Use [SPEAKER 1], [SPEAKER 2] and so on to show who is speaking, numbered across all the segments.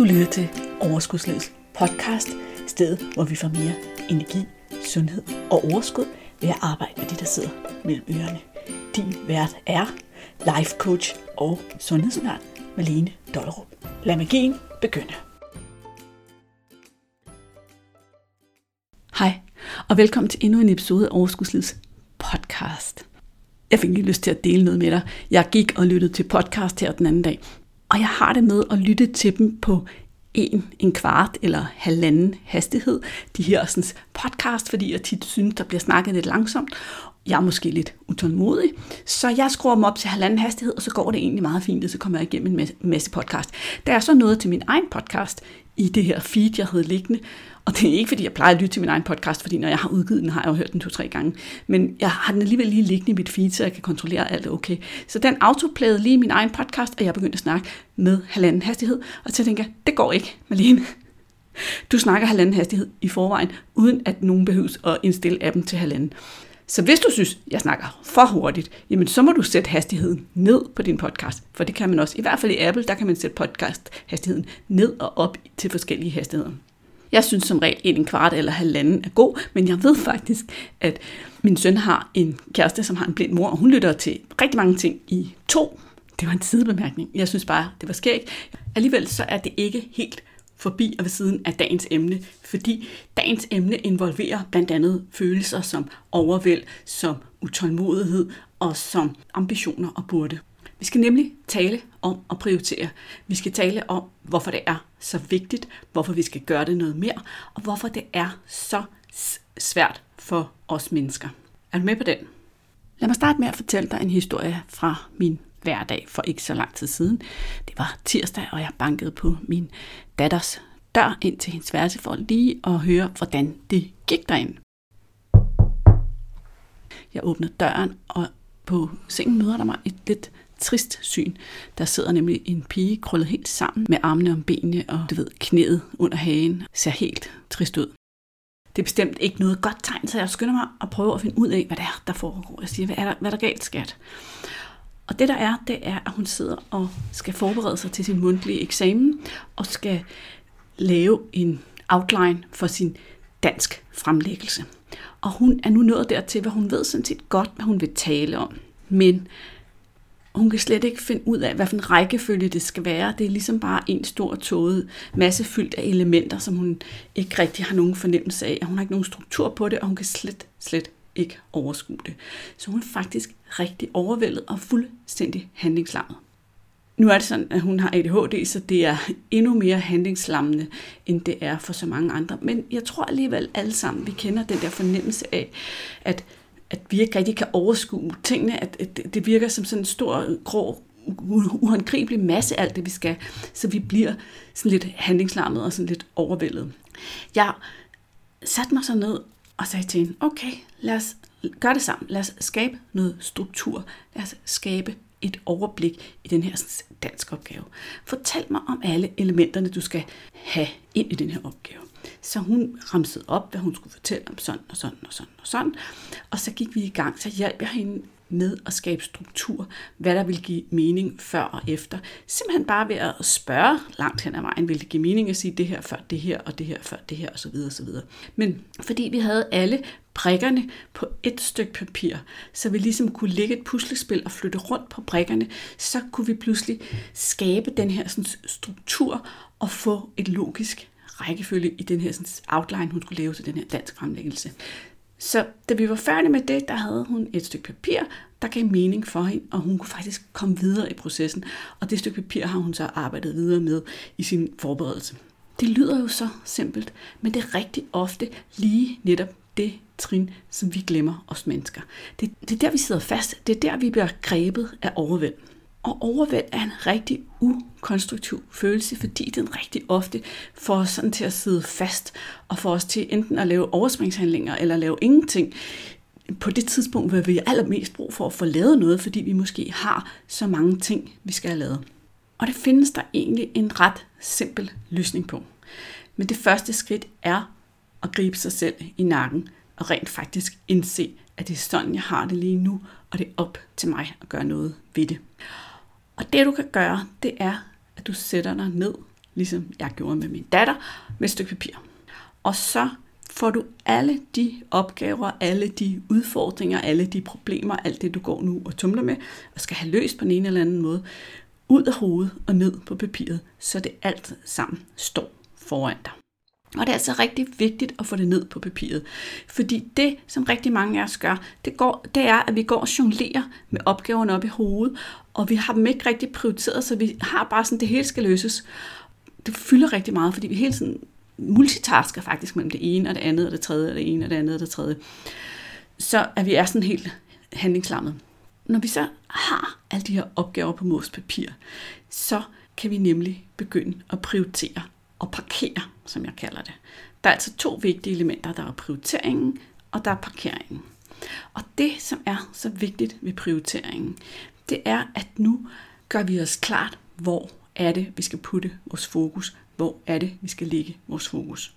[SPEAKER 1] Du lytter til Overskudslivets podcast, stedet hvor vi får mere energi, sundhed og overskud ved at arbejde med det, der sidder mellem ørerne. Din vært er life coach og sundhedsundern Malene Dollerup. Lad magien begynde. Hej, og velkommen til endnu en episode af Overskudslivets podcast. Jeg fik lige lyst til at dele noget med dig. Jeg gik og lyttede til podcast her den anden dag, og jeg har det med at lytte til dem på en, en kvart eller halvanden hastighed, de her sådan, podcast, fordi jeg tit synes, der bliver snakket lidt langsomt. Jeg er måske lidt utålmodig, så jeg skruer dem op til halvanden hastighed, og så går det egentlig meget fint, og så kommer jeg igennem en masse podcast. Der er så noget til min egen podcast i det her feed, jeg havde liggende, og det er ikke, fordi jeg plejer at lytte til min egen podcast, fordi når jeg har udgivet den, har jeg jo hørt den to-tre gange. Men jeg har den alligevel lige liggende i mit feed, så jeg kan kontrollere alt er okay. Så den autoplayede lige min egen podcast, og jeg begyndte at snakke med halvanden hastighed. Og så tænker jeg, det går ikke, Malene. Du snakker halvanden hastighed i forvejen, uden at nogen behøves at indstille appen til halvanden. Så hvis du synes, jeg snakker for hurtigt, jamen så må du sætte hastigheden ned på din podcast. For det kan man også. I hvert fald i Apple, der kan man sætte podcast hastigheden ned og op til forskellige hastigheder. Jeg synes som regel en kvart eller halvanden er god, men jeg ved faktisk, at min søn har en kæreste, som har en blind mor, og hun lytter til rigtig mange ting i to. Det var en sidebemærkning. Jeg synes bare, det var skægt. Alligevel så er det ikke helt forbi og ved siden af dagens emne, fordi dagens emne involverer blandt andet følelser som overvæld, som utålmodighed og som ambitioner og burde. Vi skal nemlig tale om at prioritere. Vi skal tale om, hvorfor det er så vigtigt, hvorfor vi skal gøre det noget mere, og hvorfor det er så svært for os mennesker. Er du med på den? Lad mig starte med at fortælle dig en historie fra min hverdag for ikke så lang tid siden. Det var tirsdag, og jeg bankede på min datters dør ind til hendes værelse for lige at høre, hvordan det gik derinde. Jeg åbnede døren, og på sengen møder der mig et lidt trist syn. Der sidder nemlig en pige krøllet helt sammen med armene om benene og du ved, knæet under hagen. Ser helt trist ud. Det er bestemt ikke noget godt tegn, så jeg skynder mig at prøve at finde ud af, hvad det er, der foregår. Jeg siger, hvad er der, hvad er der galt, skat? Og det der er, det er, at hun sidder og skal forberede sig til sin mundtlige eksamen, og skal lave en outline for sin dansk fremlæggelse. Og hun er nu nået dertil, hvad hun ved sådan set godt, hvad hun vil tale om. Men hun kan slet ikke finde ud af, hvilken rækkefølge det skal være. Det er ligesom bare en stor tåget masse fyldt af elementer, som hun ikke rigtig har nogen fornemmelse af. Hun har ikke nogen struktur på det, og hun kan slet, slet ikke overskue det. Så hun er faktisk rigtig overvældet og fuldstændig handlingslammet. Nu er det sådan, at hun har ADHD, så det er endnu mere handlingslammende, end det er for så mange andre. Men jeg tror alligevel alle sammen, vi kender den der fornemmelse af, at at vi ikke rigtig kan overskue tingene, at, at det virker som sådan en stor, grå, uhåndgribelig masse alt det, vi skal, så vi bliver sådan lidt handlingslammet og sådan lidt overvældet. Jeg satte mig så ned og sagde til hende, okay, lad os gøre det sammen. Lad os skabe noget struktur. Lad os skabe et overblik i den her dansk opgave. Fortæl mig om alle elementerne, du skal have ind i den her opgave. Så hun ramsede op, hvad hun skulle fortælle om sådan og sådan og sådan og sådan. Og så gik vi i gang, så hjalp jeg hende med at skabe struktur, hvad der vil give mening før og efter. Simpelthen bare ved at spørge langt hen ad vejen, vil det give mening at sige det her før det her, og det her før det her, osv. osv. Men fordi vi havde alle brikkerne på et stykke papir, så vi ligesom kunne lægge et puslespil og flytte rundt på brikkerne, så kunne vi pludselig skabe den her sådan, struktur og få et logisk rækkefølge i den her sådan, outline, hun skulle lave til den her dansk fremlæggelse. Så da vi var færdige med det, der havde hun et stykke papir, der gav mening for hende, og hun kunne faktisk komme videre i processen. Og det stykke papir har hun så arbejdet videre med i sin forberedelse. Det lyder jo så simpelt, men det er rigtig ofte lige netop det trin, som vi glemmer os mennesker. Det, det er der, vi sidder fast. Det er der, vi bliver grebet af overvæld. Og overvæld er en rigtig ukonstruktiv følelse, fordi den rigtig ofte får os sådan til at sidde fast og får os til enten at lave overspringshandlinger eller lave ingenting på det tidspunkt, hvor vi har allermest brug for at få lavet noget, fordi vi måske har så mange ting, vi skal have lavet. Og det findes der egentlig en ret simpel løsning på. Men det første skridt er at gribe sig selv i nakken og rent faktisk indse, at det er sådan, jeg har det lige nu, og det er op til mig at gøre noget ved det. Og det du kan gøre, det er, at du sætter dig ned ligesom jeg gjorde med min datter, med et stykke papir. Og så får du alle de opgaver, alle de udfordringer, alle de problemer, alt det du går nu og tumler med, og skal have løst på en eller anden måde, ud af hovedet og ned på papiret, så det alt sammen står foran dig. Og det er altså rigtig vigtigt at få det ned på papiret. Fordi det, som rigtig mange af os gør, det, går, det er, at vi går og jonglerer med opgaverne op i hovedet, og vi har dem ikke rigtig prioriteret, så vi har bare sådan, det hele skal løses. Det fylder rigtig meget, fordi vi hele tiden multitasker faktisk mellem det ene og det andet og det tredje og det ene og det andet og det tredje. Så at vi er sådan helt handlingslammet. Når vi så har alle de her opgaver på mors papir, så kan vi nemlig begynde at prioritere og parkere, som jeg kalder det. Der er altså to vigtige elementer. Der er prioriteringen, og der er parkeringen. Og det, som er så vigtigt ved prioriteringen, det er, at nu gør vi os klart, hvor er det, vi skal putte vores fokus, hvor er det, vi skal lægge vores fokus.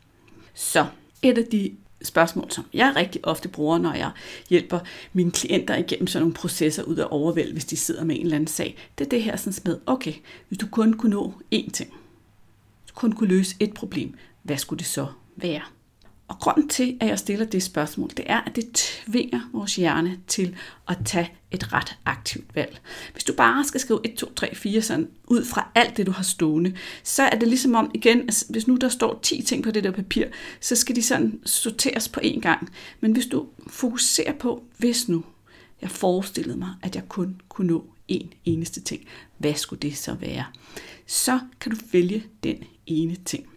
[SPEAKER 1] Så et af de spørgsmål, som jeg rigtig ofte bruger, når jeg hjælper mine klienter igennem sådan nogle processer ud af overvæld, hvis de sidder med en eller anden sag, det er det her sådan med, okay, hvis du kun kunne nå én ting, kun kunne løse et problem, hvad skulle det så være? Og grunden til, at jeg stiller det spørgsmål, det er, at det tvinger vores hjerne til at tage et ret aktivt valg. Hvis du bare skal skrive 1, 2, 3, 4 sådan, ud fra alt det, du har stående, så er det ligesom om, igen, altså, hvis nu der står 10 ting på det der papir, så skal de sådan sorteres på én gang. Men hvis du fokuserer på, hvis nu jeg forestillede mig, at jeg kun kunne nå én eneste ting, hvad skulle det så være? Så kan du vælge den ene ting.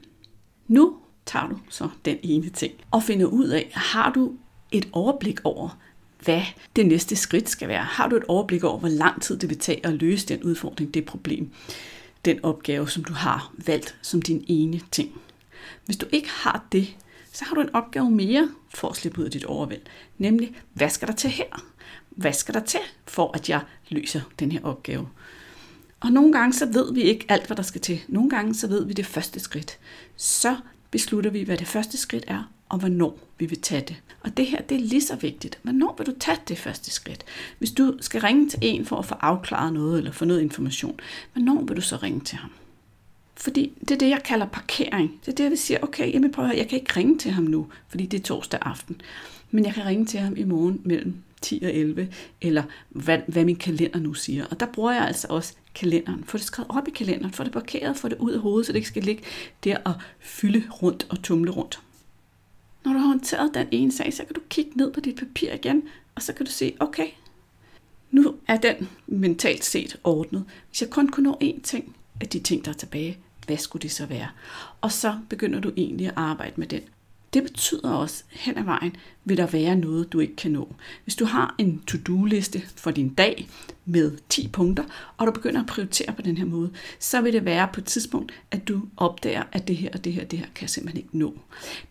[SPEAKER 1] Nu tager du så den ene ting og finder ud af, har du et overblik over, hvad det næste skridt skal være? Har du et overblik over, hvor lang tid det vil tage at løse den udfordring, det problem, den opgave, som du har valgt som din ene ting? Hvis du ikke har det, så har du en opgave mere for at slippe ud af dit overvæld. Nemlig, hvad skal der til her? Hvad skal der til, for at jeg løser den her opgave? Og nogle gange så ved vi ikke alt, hvad der skal til. Nogle gange så ved vi det første skridt. Så beslutter vi, hvad det første skridt er, og hvornår vi vil tage det. Og det her, det er lige så vigtigt. Hvornår vil du tage det første skridt? Hvis du skal ringe til en for at få afklaret noget, eller få noget information, hvornår vil du så ringe til ham? Fordi det er det, jeg kalder parkering. Det er det, jeg vil sige, okay, jamen prøv at høre, jeg kan ikke ringe til ham nu, fordi det er torsdag aften. Men jeg kan ringe til ham i morgen mellem 10 og 11, eller hvad, hvad min kalender nu siger. Og der bruger jeg altså også kalenderen. Få det skrevet op i kalenderen, få det parkeret, få det ud af hovedet, så det ikke skal ligge der og fylde rundt og tumle rundt. Når du har håndteret den ene sag, så kan du kigge ned på dit papir igen, og så kan du se, okay, nu er den mentalt set ordnet. Hvis jeg kun kunne nå én ting af de ting, der er tilbage, hvad skulle det så være? Og så begynder du egentlig at arbejde med den. Det betyder også, hen ad vejen vil der være noget, du ikke kan nå. Hvis du har en to-do-liste for din dag med 10 punkter, og du begynder at prioritere på den her måde, så vil det være på et tidspunkt, at du opdager, at det her og det her, det her kan jeg simpelthen ikke nå.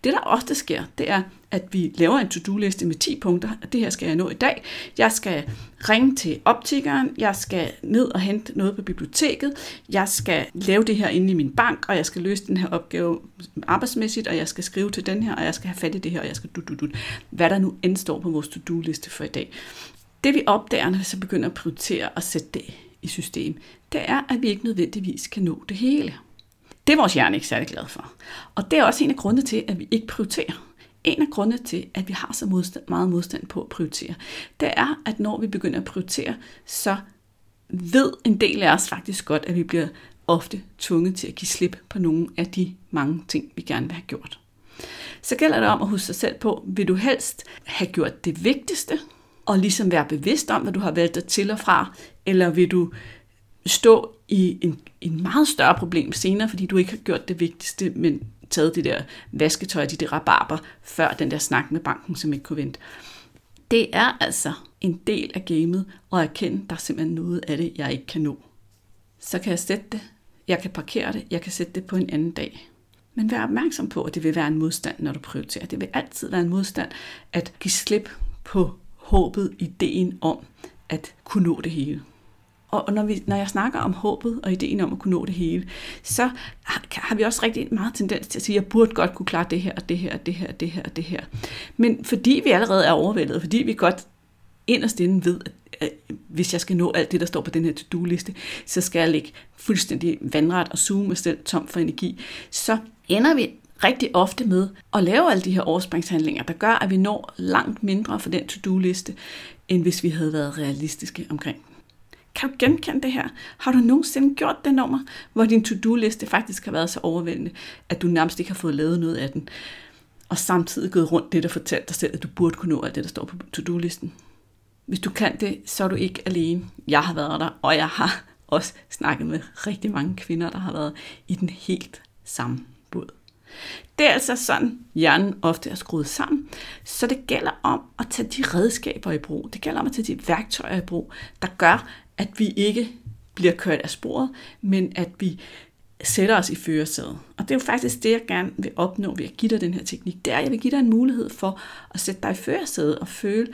[SPEAKER 1] Det, der ofte sker, det er, at vi laver en to-do-liste med 10 punkter, og det her skal jeg nå i dag. Jeg skal ringe til optikeren, jeg skal ned og hente noget på biblioteket, jeg skal lave det her inde i min bank, og jeg skal løse den her opgave arbejdsmæssigt, og jeg skal skrive til den her, og jeg skal have fat i det her, og jeg skal du, du, du. Hvad der nu end står på vores to-do-liste for i dag. Det vi opdager, når vi så begynder at prioritere og sætte det i system, det er, at vi ikke nødvendigvis kan nå det hele. Det er vores hjerne ikke særlig glad for. Og det er også en af grundene til, at vi ikke prioriterer. En af grundene til, at vi har så modstand, meget modstand på at prioritere, det er, at når vi begynder at prioritere, så ved en del af os faktisk godt, at vi bliver ofte tvunget til at give slip på nogle af de mange ting, vi gerne vil have gjort. Så gælder det om at huske sig selv på, vil du helst have gjort det vigtigste, og ligesom være bevidst om, hvad du har valgt dig til og fra, eller vil du stå i en, en meget større problem senere, fordi du ikke har gjort det vigtigste, men taget det der vasketøj, de der rabarber, før den der snak med banken, som ikke kunne vente. Det er altså en del af gamet at erkende, at der er simpelthen noget af det, jeg ikke kan nå. Så kan jeg sætte det, jeg kan parkere det, jeg kan sætte det på en anden dag. Men vær opmærksom på, at det vil være en modstand, når du prioriterer. Det vil altid være en modstand at give slip på håbet, ideen om at kunne nå det hele. Og når, vi, når jeg snakker om håbet og ideen om at kunne nå det hele, så har vi også rigtig meget tendens til at sige, at jeg burde godt kunne klare det her og det her og det her og det her og det her. Men fordi vi allerede er overvældet, fordi vi godt inderst inde ved, at hvis jeg skal nå alt det, der står på den her to-do-liste, så skal jeg ligge fuldstændig vandret og suge mig selv tom for energi, så ender vi rigtig ofte med at lave alle de her overspringshandlinger, der gør, at vi når langt mindre for den to-do-liste, end hvis vi havde været realistiske omkring den. Kan du genkende det her? Har du nogensinde gjort det nummer, hvor din to-do-liste faktisk har været så overvældende, at du nærmest ikke har fået lavet noget af den, og samtidig gået rundt det, der fortalte dig selv, at du burde kunne nå alt det, der står på to-do-listen? Hvis du kan det, så er du ikke alene. Jeg har været der, og jeg har også snakket med rigtig mange kvinder, der har været i den helt samme båd. Det er altså sådan, hjernen ofte er skruet sammen. Så det gælder om at tage de redskaber i brug. Det gælder om at tage de værktøjer i brug, der gør, at vi ikke bliver kørt af sporet, men at vi sætter os i førersædet. Og det er jo faktisk det, jeg gerne vil opnå ved at give dig den her teknik. Det er, at jeg vil give dig en mulighed for at sætte dig i førersædet og føle,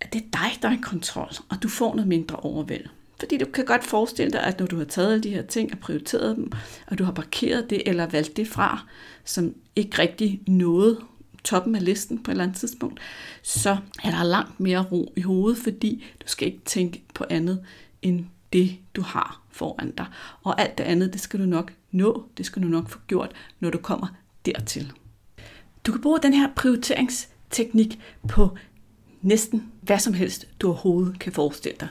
[SPEAKER 1] at det er dig, der er i kontrol, og du får noget mindre overvæld. Fordi du kan godt forestille dig, at når du har taget alle de her ting og prioriteret dem, og du har parkeret det eller valgt det fra, som ikke rigtig nåede toppen af listen på et eller andet tidspunkt, så er der langt mere ro i hovedet, fordi du skal ikke tænke på andet end det, du har foran dig. Og alt det andet, det skal du nok nå, det skal du nok få gjort, når du kommer dertil. Du kan bruge den her prioriteringsteknik på næsten hvad som helst, du overhovedet kan forestille dig.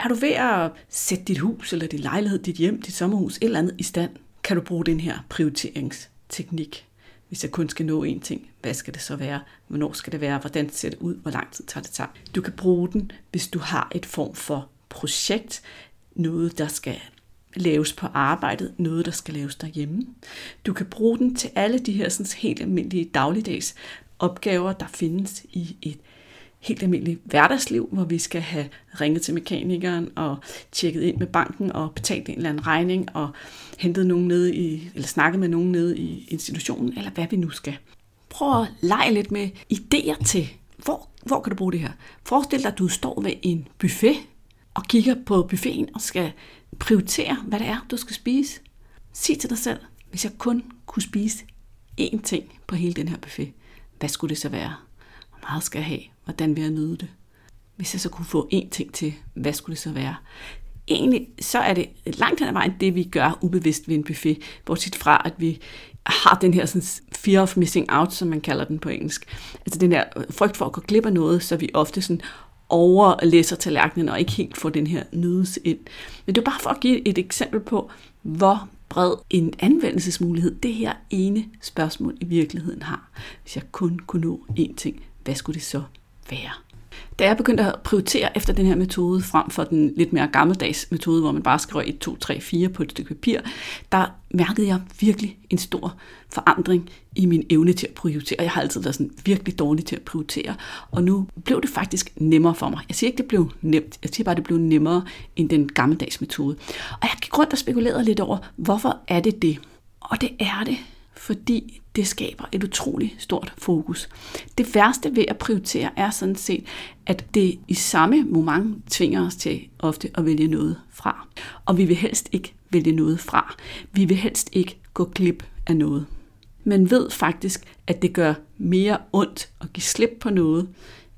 [SPEAKER 1] Er du ved at sætte dit hus, eller din lejlighed, dit hjem, dit sommerhus, et eller andet i stand, kan du bruge den her prioriteringsteknik. Hvis jeg kun skal nå én ting, hvad skal det så være? Hvornår skal det være? Hvordan ser det ud? Hvor lang tid tager det tager? Du kan bruge den, hvis du har et form for projekt, noget der skal laves på arbejdet, noget der skal laves derhjemme. Du kan bruge den til alle de her sådan, helt almindelige dagligdags opgaver, der findes i et helt almindeligt hverdagsliv, hvor vi skal have ringet til mekanikeren og tjekket ind med banken og betalt en eller anden regning og hentet nogen ned i, eller snakket med nogen nede i institutionen, eller hvad vi nu skal. Prøv at lege lidt med idéer til, hvor, hvor kan du bruge det her? Forestil dig, at du står ved en buffet og kigger på buffeten og skal prioritere, hvad det er, du skal spise. Sig til dig selv, hvis jeg kun kunne spise én ting på hele den her buffet, hvad skulle det så være? Hvor meget skal jeg have? Hvordan vil jeg nyde det? Hvis jeg så kunne få én ting til, hvad skulle det så være? Egentlig så er det langt hen ad vejen det, vi gør ubevidst ved en buffet, bortset fra, at vi har den her sådan, fear of missing out, som man kalder den på engelsk. Altså den der øh, frygt for at gå glip af noget, så vi ofte sådan overlæser tallerkenen og ikke helt får den her nydelse ind. Men det er bare for at give et eksempel på, hvor bred en anvendelsesmulighed det her ene spørgsmål i virkeligheden har. Hvis jeg kun kunne nå én ting, hvad skulle det så være? Da jeg begyndte at prioritere efter den her metode, frem for den lidt mere gammeldags metode, hvor man bare skriver 1, 2, 3, 4 på et stykke papir, der mærkede jeg virkelig en stor forandring i min evne til at prioritere. Jeg har altid været sådan virkelig dårlig til at prioritere, og nu blev det faktisk nemmere for mig. Jeg siger ikke, det blev nemt. Jeg siger bare, det blev nemmere end den gammeldags metode. Og jeg gik rundt og spekulerede lidt over, hvorfor er det det? Og det er det, fordi det skaber et utroligt stort fokus. Det værste ved at prioritere er sådan set, at det i samme moment tvinger os til ofte at vælge noget fra. Og vi vil helst ikke vælge noget fra. Vi vil helst ikke gå glip af noget. Man ved faktisk, at det gør mere ondt at give slip på noget,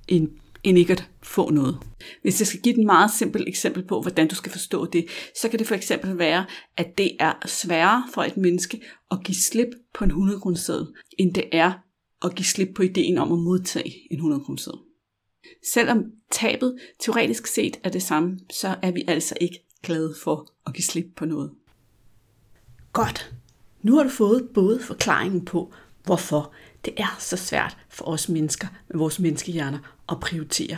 [SPEAKER 1] end end ikke at få noget. Hvis jeg skal give et meget simpelt eksempel på, hvordan du skal forstå det, så kan det for eksempel være, at det er sværere for et menneske at give slip på en 100 kroner end det er at give slip på ideen om at modtage en 100 kroner Selvom tabet teoretisk set er det samme, så er vi altså ikke glade for at give slip på noget. Godt. Nu har du fået både forklaringen på, hvorfor det er så svært for os mennesker med vores menneskehjerner at prioritere.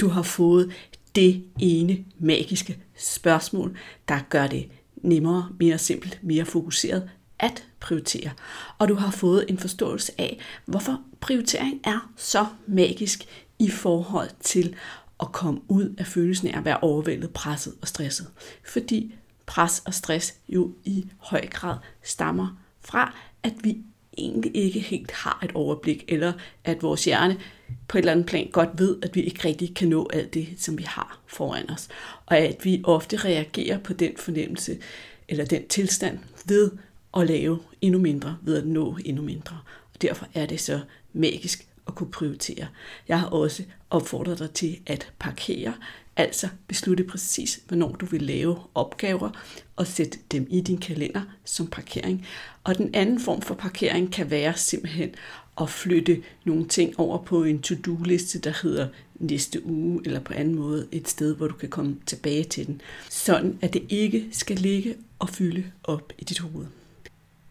[SPEAKER 1] Du har fået det ene magiske spørgsmål, der gør det nemmere, mere simpelt, mere fokuseret at prioritere. Og du har fået en forståelse af, hvorfor prioritering er så magisk i forhold til at komme ud af følelsen af at være overvældet, presset og stresset. Fordi pres og stress jo i høj grad stammer fra, at vi egentlig ikke helt har et overblik, eller at vores hjerne på et eller andet plan godt ved, at vi ikke rigtig kan nå alt det, som vi har foran os. Og at vi ofte reagerer på den fornemmelse, eller den tilstand, ved at lave endnu mindre, ved at nå endnu mindre. Og derfor er det så magisk at kunne prioritere. Jeg har også opfordret dig til at parkere, altså beslutte præcis, hvornår du vil lave opgaver og sætte dem i din kalender som parkering. Og den anden form for parkering kan være simpelthen at flytte nogle ting over på en to-do-liste, der hedder næste uge, eller på anden måde et sted, hvor du kan komme tilbage til den, sådan at det ikke skal ligge og fylde op i dit hoved.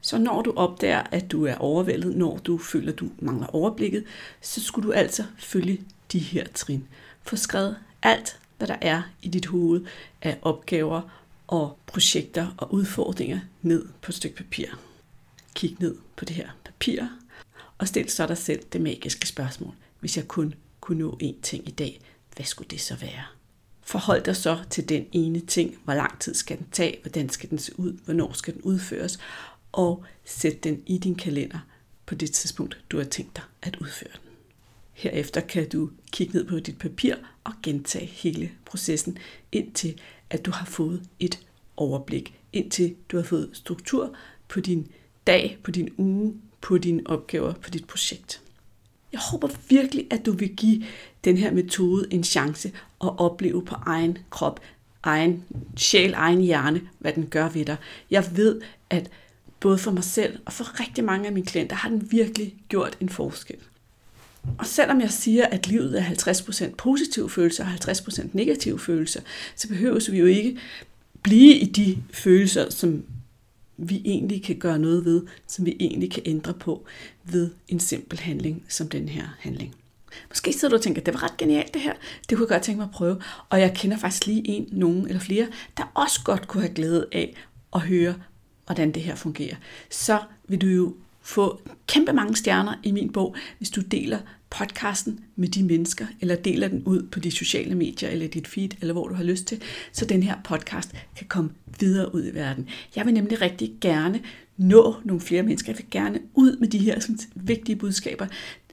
[SPEAKER 1] Så når du opdager, at du er overvældet, når du føler, at du mangler overblikket, så skulle du altså følge de her trin. Få skrevet alt, hvad der er i dit hoved af opgaver og projekter og udfordringer ned på et stykke papir. Kig ned på det her papir, og stil så dig selv det magiske spørgsmål. Hvis jeg kun kunne nå én ting i dag, hvad skulle det så være? Forhold dig så til den ene ting. Hvor lang tid skal den tage? Hvordan skal den se ud? Hvornår skal den udføres? Og sæt den i din kalender på det tidspunkt, du har tænkt dig at udføre den. Herefter kan du kigge ned på dit papir og gentage hele processen, indtil at du har fået et overblik, indtil du har fået struktur på din dag, på din uge, på dine opgaver, på dit projekt. Jeg håber virkelig, at du vil give den her metode en chance og opleve på egen krop, egen sjæl, egen hjerne, hvad den gør ved dig. Jeg ved, at både for mig selv og for rigtig mange af mine klienter har den virkelig gjort en forskel. Og selvom jeg siger, at livet er 50% positive følelser og 50% negative følelser, så behøver vi jo ikke blive i de følelser, som vi egentlig kan gøre noget ved, som vi egentlig kan ændre på ved en simpel handling som den her handling. Måske sidder du og tænker, det var ret genialt det her, det kunne jeg godt tænke mig at prøve. Og jeg kender faktisk lige en, nogen eller flere, der også godt kunne have glæde af at høre, hvordan det her fungerer. Så vil du jo få kæmpe mange stjerner i min bog, hvis du deler podcasten med de mennesker, eller deler den ud på de sociale medier, eller dit feed, eller hvor du har lyst til, så den her podcast kan komme videre ud i verden. Jeg vil nemlig rigtig gerne nå nogle flere mennesker. Jeg vil gerne ud med de her sådan, vigtige budskaber.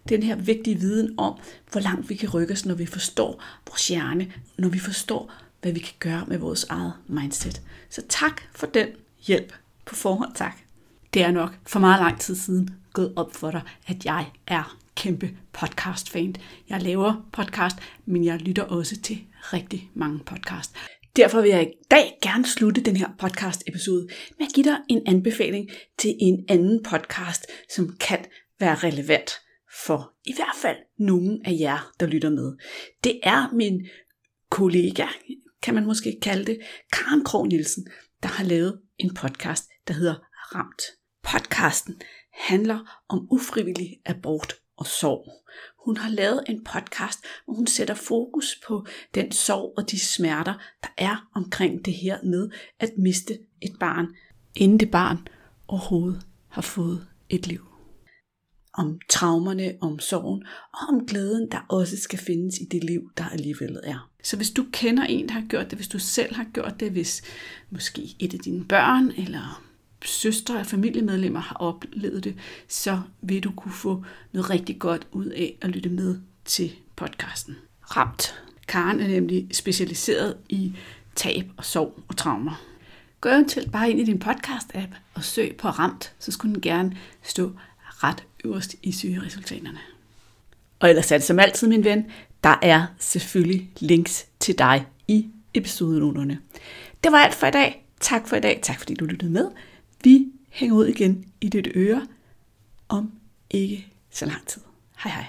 [SPEAKER 1] Den her vigtige viden om, hvor langt vi kan rykke os, når vi forstår vores hjerne, når vi forstår, hvad vi kan gøre med vores eget mindset. Så tak for den hjælp på forhånd, tak. Det er nok for meget lang tid siden gået op for dig, at jeg er kæmpe podcast-fan. Jeg laver podcast, men jeg lytter også til rigtig mange podcast. Derfor vil jeg i dag gerne slutte den her podcast-episode med at give dig en anbefaling til en anden podcast, som kan være relevant for i hvert fald nogen af jer, der lytter med. Det er min kollega, kan man måske kalde det, Karen Krog Nielsen, der har lavet en podcast, der hedder Ramt. Podcasten handler om ufrivillig abort og sorg. Hun har lavet en podcast, hvor hun sætter fokus på den sorg og de smerter, der er omkring det her med at miste et barn, inden det barn overhovedet har fået et liv. Om traumerne, om sorgen og om glæden, der også skal findes i det liv, der alligevel er. Så hvis du kender en, der har gjort det, hvis du selv har gjort det, hvis måske et af dine børn eller søstre og familiemedlemmer har oplevet det, så vil du kunne få noget rigtig godt ud af at lytte med til podcasten. Ramt. Karen er nemlig specialiseret i tab og sorg og traumer. Gå eventuelt bare ind i din podcast-app og søg på Ramt, så skulle den gerne stå ret øverst i søgeresultaterne. Og ellers er det som altid, min ven, der er selvfølgelig links til dig i episodenoterne. Det var alt for i dag. Tak for i dag. Tak fordi du lyttede med. Vi hænger ud igen i dit øre om ikke så lang tid. Hej hej.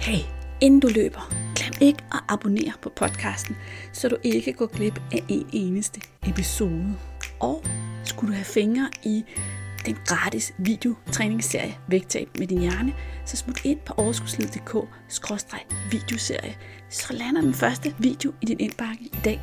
[SPEAKER 1] Hey, inden du løber, glem ikke at abonnere på podcasten, så du ikke går glip af en eneste episode. Og skulle du have fingre i den gratis videotræningsserie Vægtab med din hjerne, så smut ind på overskudslivet.dk videoserie, så lander den første video i din indbakke i dag.